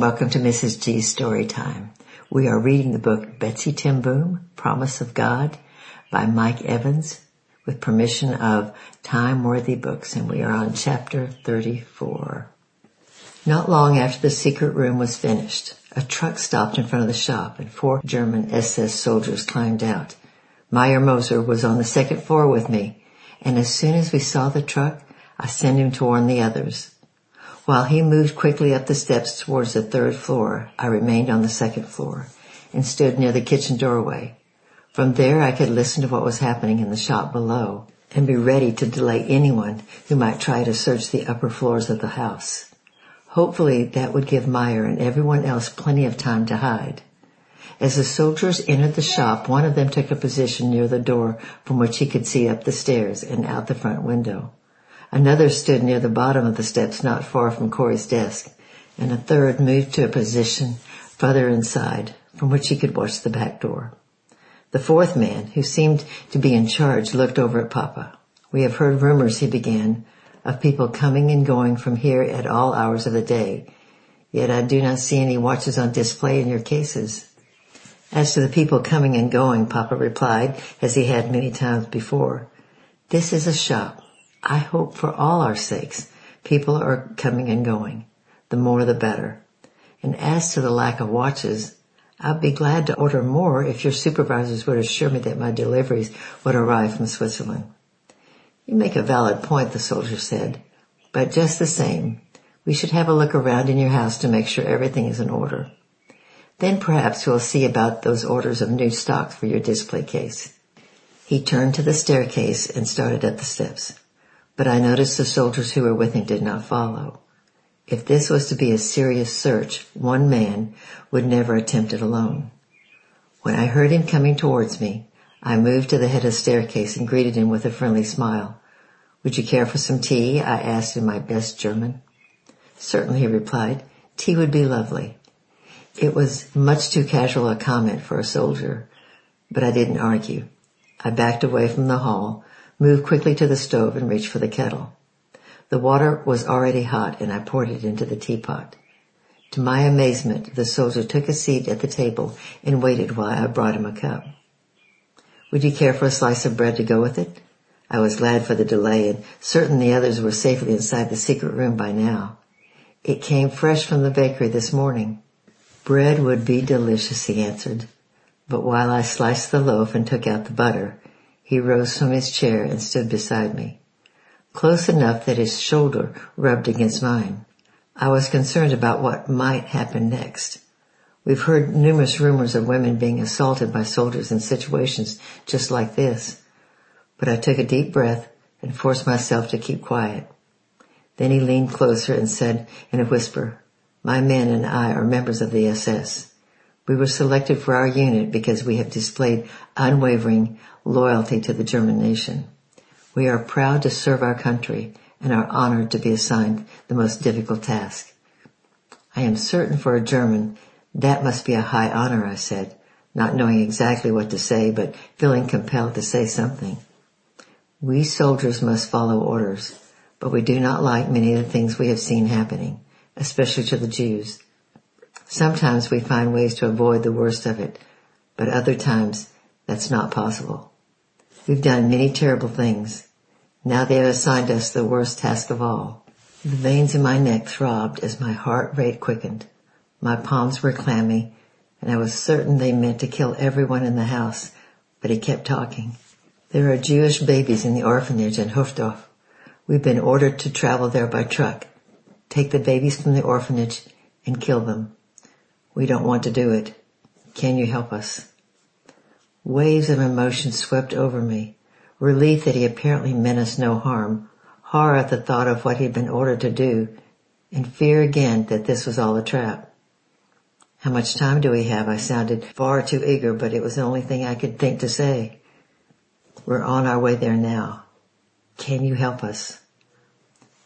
Welcome to Mrs. G's Story Time. We are reading the book Betsie Ten Boom, Promise of God by Mike Evans with permission of Time Worthy Books and we are on chapter 34. Not long after the secret room was finished, a truck stopped in front of the shop and four German SS soldiers climbed out. Meyer Moser was on the second floor with me and as soon as we saw the truck, I sent him to warn the others. While he moved quickly up the steps towards the third floor, I remained on the second floor and stood near the kitchen doorway. From there I could listen to what was happening in the shop below and be ready to delay anyone who might try to search the upper floors of the house. Hopefully that would give Meyer and everyone else plenty of time to hide. As the soldiers entered the shop, one of them took a position near the door from which he could see up the stairs and out the front window. Another stood near the bottom of the steps not far from Corrie's desk, and a third moved to a position further inside from which he could watch the back door. The fourth man, who seemed to be in charge, looked over at Papa. We have heard rumors, he began, of people coming and going from here at all hours of the day, yet I do not see any watches on display in your cases. As to the people coming and going, Papa replied, as he had many times before, this is a shop. I hope for all our sakes, people are coming and going. The more the better. And as to the lack of watches, I'd be glad to order more if your supervisors would assure me that my deliveries would arrive from Switzerland. You make a valid point, the soldier said, but just the same, we should have a look around in your house to make sure everything is in order. Then perhaps we'll see about those orders of new stock for your display case. He turned to the staircase and started up the steps but I noticed the soldiers who were with him did not follow. If this was to be a serious search, one man would never attempt it alone. When I heard him coming towards me, I moved to the head of the staircase and greeted him with a friendly smile. Would you care for some tea? I asked in my best German. Certainly, he replied. Tea would be lovely. It was much too casual a comment for a soldier, but I didn't argue. I backed away from the hall, moved quickly to the stove and reached for the kettle. The water was already hot and I poured it into the teapot. To my amazement, the soldier took a seat at the table and waited while I brought him a cup. Would you care for a slice of bread to go with it? I was glad for the delay and certain the others were safely inside the secret room by now. It came fresh from the bakery this morning. Bread would be delicious, he answered. But while I sliced the loaf and took out the butter, he rose from his chair and stood beside me, close enough that his shoulder rubbed against mine. I was concerned about what might happen next. We've heard numerous rumors of women being assaulted by soldiers in situations just like this, but I took a deep breath and forced myself to keep quiet. Then he leaned closer and said in a whisper, my men and I are members of the SS. We were selected for our unit because we have displayed unwavering loyalty to the German nation. We are proud to serve our country and are honored to be assigned the most difficult task. I am certain for a German that must be a high honor, I said, not knowing exactly what to say, but feeling compelled to say something. We soldiers must follow orders, but we do not like many of the things we have seen happening, especially to the Jews. Sometimes we find ways to avoid the worst of it, but other times that's not possible. We've done many terrible things. Now they have assigned us the worst task of all. The veins in my neck throbbed as my heart rate quickened. My palms were clammy and I was certain they meant to kill everyone in the house, but he kept talking. There are Jewish babies in the orphanage in Hofdorf. We've been ordered to travel there by truck. Take the babies from the orphanage and kill them. We don't want to do it. Can you help us? Waves of emotion swept over me. Relief that he apparently meant us no harm, horror at the thought of what he had been ordered to do, and fear again that this was all a trap. How much time do we have? I sounded far too eager, but it was the only thing I could think to say. We're on our way there now. Can you help us?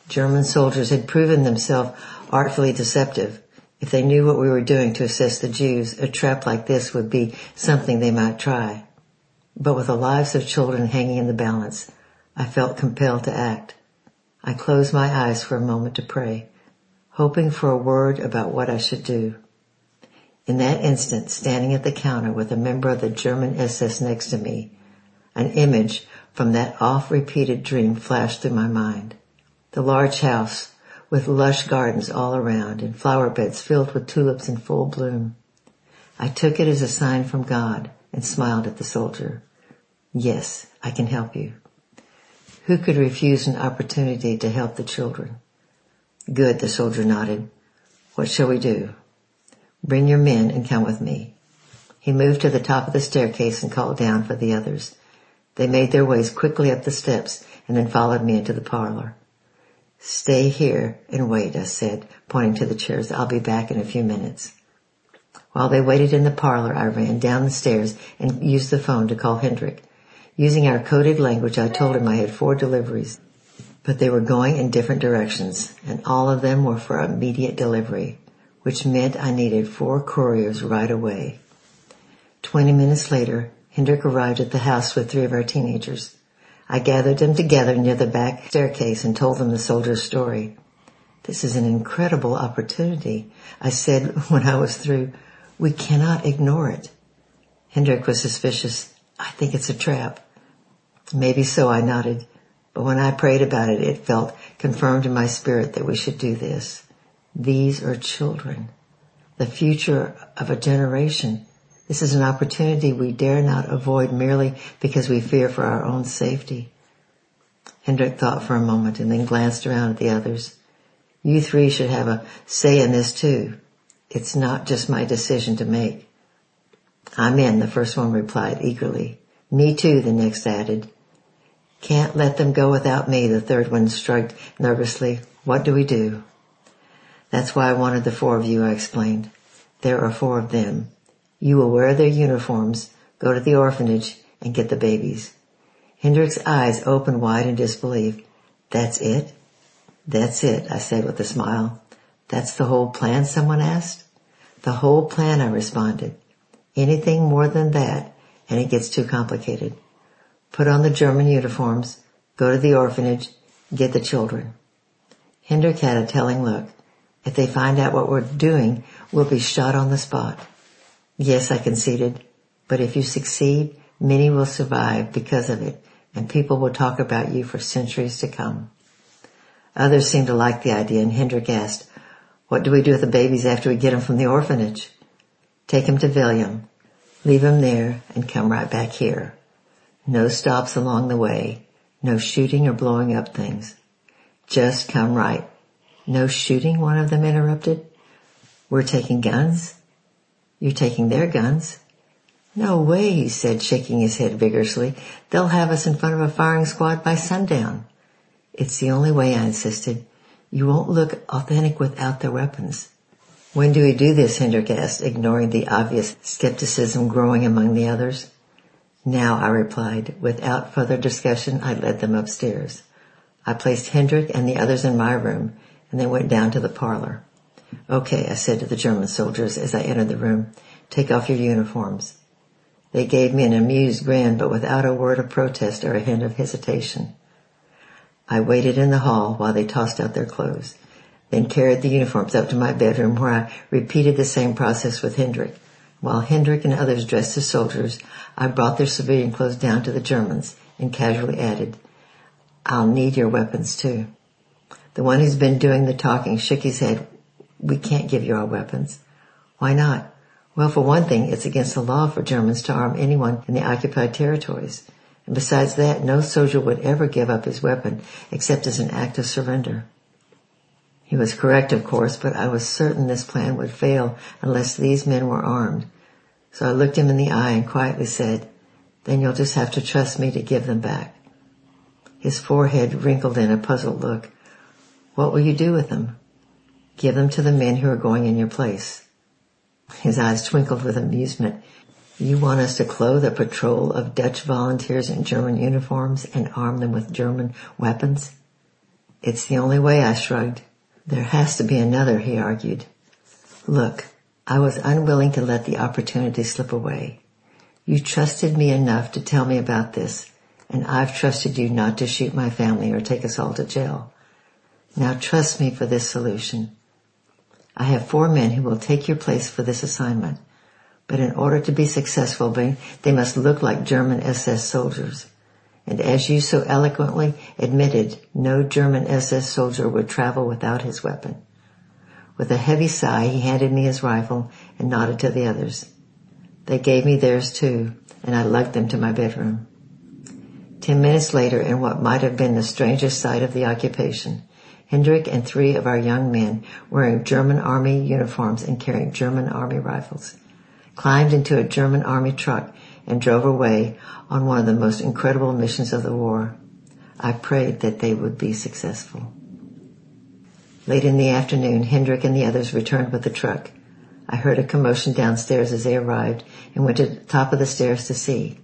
German soldiers had proven themselves artfully deceptive. If they knew what we were doing to assist the Jews, a trap like this would be something they might try. But with the lives of children hanging in the balance, I felt compelled to act. I closed my eyes for a moment to pray. hoping for a word about what I should do. In that instant, standing at the counter with a member of the German SS next to me, an image from that oft-repeated dream flashed through my mind. The large house with lush gardens all around and flower beds filled with tulips in full bloom. I took it as a sign from God and smiled at the soldier. Yes, I can help you. Who could refuse an opportunity to help the children? Good, the soldier nodded. What shall we do? Bring your men and come with me. He moved to the top of the staircase and called down for the others. They made their ways quickly up the steps and then followed me into the parlor. Stay here and wait, I said, pointing to the chairs. I'll be back in a few minutes. While they waited in the parlor, I ran down the stairs and used the phone to call Hendrik. Using our coded language, I told him I had four deliveries, but they were going in different directions, and all of them were for immediate delivery, which meant I needed four couriers right away. Twenty minutes later, Hendrik arrived at the house with three of our teenagers. I gathered them together near the back staircase and told them the soldier's story. This is an incredible opportunity, I said when I was through. We cannot ignore it. Hendrik was suspicious. I think it's a trap. Maybe so, I nodded. But when I prayed about it, it felt confirmed in my spirit that we should do this. These are children, the future of a generation. This is an opportunity we dare not avoid merely because we fear for our own safety. Hendrik thought for a moment and then glanced around at the others. You three should have a say in this too. It's not just my decision to make. I'm in, the first one replied eagerly. Me too, the next added. Can't let them go without me, the third one shrugged nervously. What do we do? That's why I wanted the four of you, I explained. There are four of them. You will wear their uniforms, go to the orphanage, and get the babies. Hendrik's eyes opened wide in disbelief. That's it? That's it, I said with a smile. That's the whole plan, someone asked. The whole plan, I responded. Anything more than that, and it gets too complicated. Put on the German uniforms, go to the orphanage, get the children. Hendrik had a telling look. If they find out what we're doing, we'll be shot on the spot. Yes, I conceded, but if you succeed, many will survive because of it, and people will talk about you for centuries to come. Others seemed to like the idea, and Hendrik asked, what do we do with the babies after we get them from the orphanage? Take them to William, leave them there, and come right back here. No stops along the way, no shooting or blowing up things. Just come right. No shooting, one of them interrupted. We're taking guns? You're taking their guns. No way, he said, shaking his head vigorously. They'll have us in front of a firing squad by sundown. It's the only way, I insisted. You won't look authentic without their weapons. When do we do this, Hendrik asked, ignoring the obvious skepticism growing among the others. Now, I replied. Without further discussion, I led them upstairs. I placed Hendrik and the others in my room and then went down to the parlor. Okay, I said to the German soldiers as I entered the room, take off your uniforms. They gave me an amused grin, but without a word of protest or a hint of hesitation. I waited in the hall while they tossed out their clothes, then carried the uniforms up to my bedroom where I repeated the same process with Hendrik. While Hendrik and others dressed as soldiers, I brought their civilian clothes down to the Germans and casually added, I'll need your weapons too. The one who's been doing the talking shook his head we can't give you our weapons. Why not? Well, for one thing, it's against the law for Germans to arm anyone in the occupied territories. And besides that, no soldier would ever give up his weapon except as an act of surrender. He was correct, of course, but I was certain this plan would fail unless these men were armed. So I looked him in the eye and quietly said, then you'll just have to trust me to give them back. His forehead wrinkled in a puzzled look. What will you do with them? Give them to the men who are going in your place. His eyes twinkled with amusement. You want us to clothe a patrol of Dutch volunteers in German uniforms and arm them with German weapons? It's the only way, I shrugged. There has to be another, he argued. Look, I was unwilling to let the opportunity slip away. You trusted me enough to tell me about this, and I've trusted you not to shoot my family or take us all to jail. Now trust me for this solution. I have four men who will take your place for this assignment. But in order to be successful, they must look like German SS soldiers. And as you so eloquently admitted, no German SS soldier would travel without his weapon. With a heavy sigh, he handed me his rifle and nodded to the others. They gave me theirs too, and I lugged them to my bedroom. Ten minutes later, in what might have been the strangest sight of the occupation, Hendrik and three of our young men, wearing German army uniforms and carrying German army rifles, climbed into a German army truck and drove away on one of the most incredible missions of the war. I prayed that they would be successful. Late in the afternoon, Hendrik and the others returned with the truck. I heard a commotion downstairs as they arrived and went to the top of the stairs to see.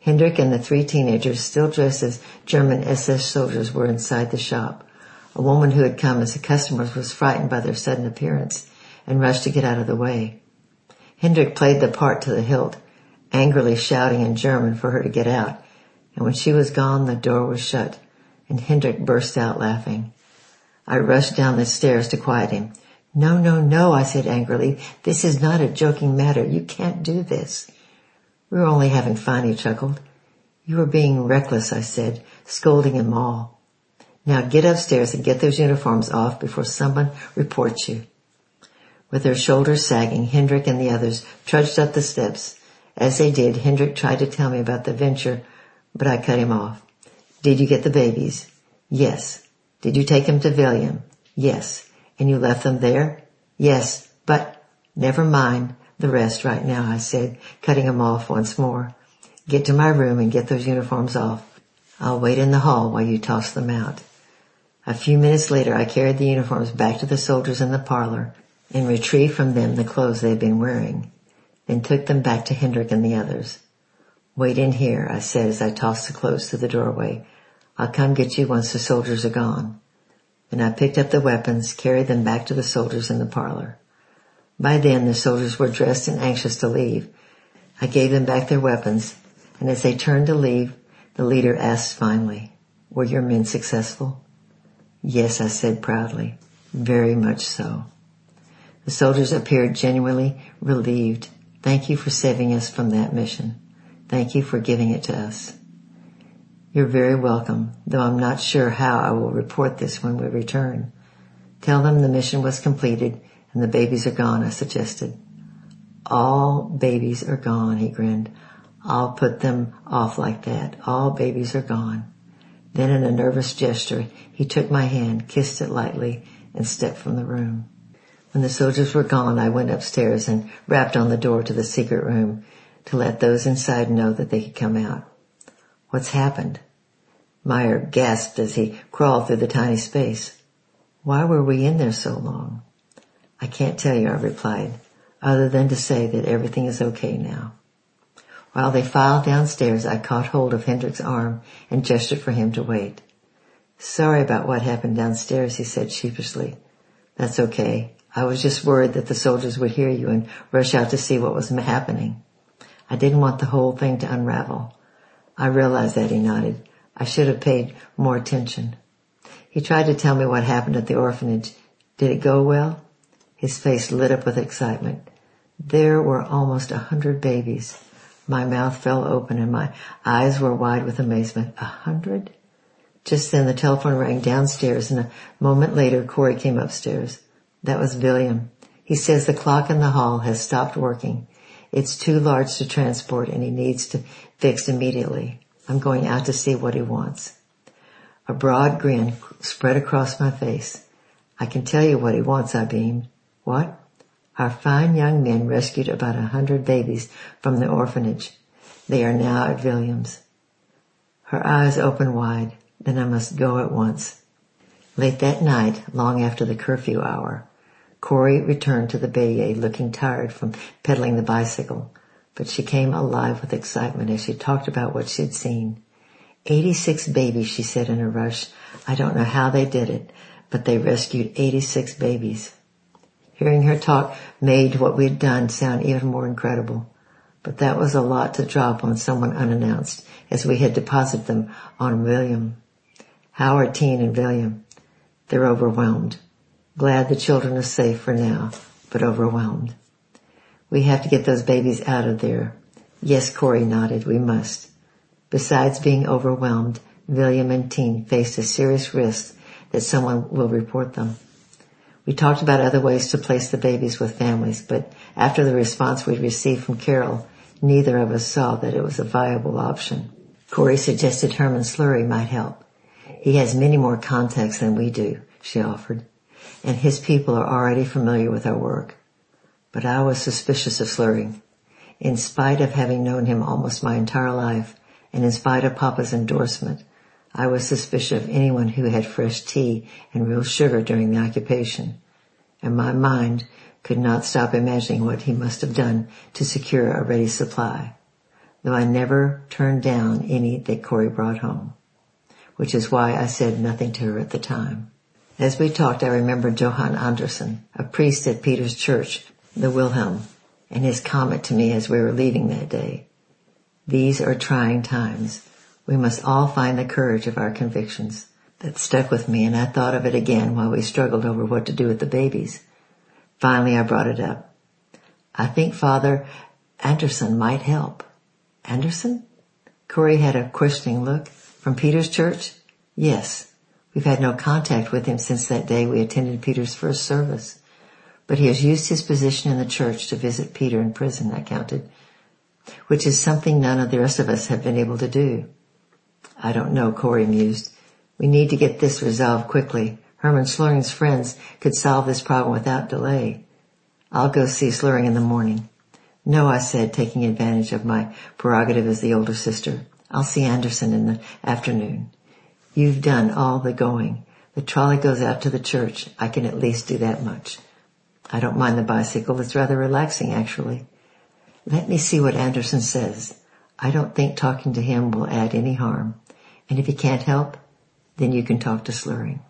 Hendrik and the three teenagers, still dressed as German SS soldiers, were inside the shop. A woman who had come as a customer was frightened by their sudden appearance and rushed to get out of the way. Hendrik played the part to the hilt, angrily shouting in German for her to get out, and when she was gone the door was shut and Hendrik burst out laughing. I rushed down the stairs to quiet him. No, no, no, I said angrily. This is not a joking matter. You can't do this. We were only having fun, he chuckled. You are being reckless, I said, scolding him all. Now get upstairs and get those uniforms off before someone reports you. With their shoulders sagging, Hendrik and the others trudged up the steps. As they did, Hendrik tried to tell me about the venture, but I cut him off. Did you get the babies? Yes. Did you take them to Villiam? Yes. And you left them there? Yes. But never mind the rest right now, I said, cutting him off once more. Get to my room and get those uniforms off. I'll wait in the hall while you toss them out. A few minutes later, I carried the uniforms back to the soldiers in the parlor and retrieved from them the clothes they had been wearing, then took them back to Hendrik and the others. Wait in here, I said as I tossed the clothes to the doorway. I'll come get you once the soldiers are gone. Then I picked up the weapons, carried them back to the soldiers in the parlor. By then the soldiers were dressed and anxious to leave. I gave them back their weapons, and as they turned to leave, the leader asked finally, were your men successful? Yes, I said proudly. Very much so. The soldiers appeared genuinely relieved. Thank you for saving us from that mission. Thank you for giving it to us. You're very welcome, though I'm not sure how I will report this when we return. Tell them the mission was completed and the babies are gone, I suggested. All babies are gone, he grinned. I'll put them off like that. All babies are gone. Then in a nervous gesture, he took my hand, kissed it lightly, and stepped from the room. When the soldiers were gone, I went upstairs and rapped on the door to the secret room to let those inside know that they could come out. What's happened? Meyer gasped as he crawled through the tiny space. Why were we in there so long? I can't tell you, I replied, other than to say that everything is okay now. While they filed downstairs, I caught hold of Hendrik's arm and gestured for him to wait. Sorry about what happened downstairs, he said sheepishly. That's okay. I was just worried that the soldiers would hear you and rush out to see what was happening. I didn't want the whole thing to unravel. I realized that he nodded. I should have paid more attention. He tried to tell me what happened at the orphanage. Did it go well? His face lit up with excitement. There were almost a hundred babies. My mouth fell open and my eyes were wide with amazement. A hundred? Just then the telephone rang downstairs and a moment later Corrie came upstairs. That was William. He says the clock in the hall has stopped working. It's too large to transport and he needs to fixed immediately. I'm going out to see what he wants. A broad grin spread across my face. I can tell you what he wants, I beamed. What? Our fine young men rescued about a hundred babies from the orphanage. They are now at Williams. Her eyes opened wide. Then I must go at once. Late that night, long after the curfew hour, Corrie returned to the Beje looking tired from pedaling the bicycle, but she came alive with excitement as she talked about what she'd seen. 86 babies, she said in a rush. I don't know how they did it, but they rescued 86 babies. Hearing her talk made what we'd done sound even more incredible. But that was a lot to drop on someone unannounced as we had deposited them on William. Howard, Teen, and William. They're overwhelmed. Glad the children are safe for now, but overwhelmed. We have to get those babies out of there. Yes, Corrie nodded, we must. Besides being overwhelmed, William and Tine faced a serious risk that someone will report them. We talked about other ways to place the babies with families, but after the response we received from Carol, neither of us saw that it was a viable option. Corrie suggested Herman Sluring might help. He has many more contacts than we do, she offered, and his people are already familiar with our work. But I was suspicious of Sluring. In spite of having known him almost my entire life, and in spite of Papa's endorsement, I was suspicious of anyone who had fresh tea and real sugar during the occupation, and my mind could not stop imagining what he must have done to secure a ready supply, though I never turned down any that Corrie brought home, which is why I said nothing to her at the time. As we talked, I remembered Johann Anderson, a priest at Peter's church, the Wilhelm, and his comment to me as we were leaving that day. These are trying times. We must all find the courage of our convictions. That stuck with me and I thought of it again while we struggled over what to do with the babies. Finally I brought it up. I think Father Anderson might help. Anderson? Corrie had a questioning look. From Peter's church? Yes. We've had no contact with him since that day we attended Peter's first service. But he has used his position in the church to visit Peter in prison, I counted, which is something none of the rest of us have been able to do. I don't know, Corrie mused. We need to get this resolved quickly. Herman Sluring's friends could solve this problem without delay. I'll go see Sluring in the morning. No, I said, taking advantage of my prerogative as the older sister. I'll see Anderson in the afternoon. You've done all the going. The trolley goes out to the church. I can at least do that much. I don't mind the bicycle. It's rather relaxing, actually. Let me see what Anderson says. I don't think talking to him will add any harm. And if he can't help, then you can talk to Sluring.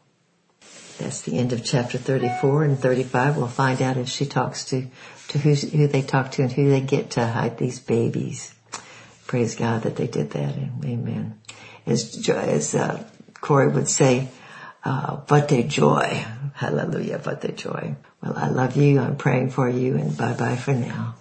That's the end of chapter 34 and 35. We'll find out if she talks to, to who they talk to and who they get to hide these babies. Praise God that they did that. Amen. As, as uh, Corrie would say, uh, but a joy. Hallelujah, but a joy. Well, I love you. I'm praying for you and bye bye for now.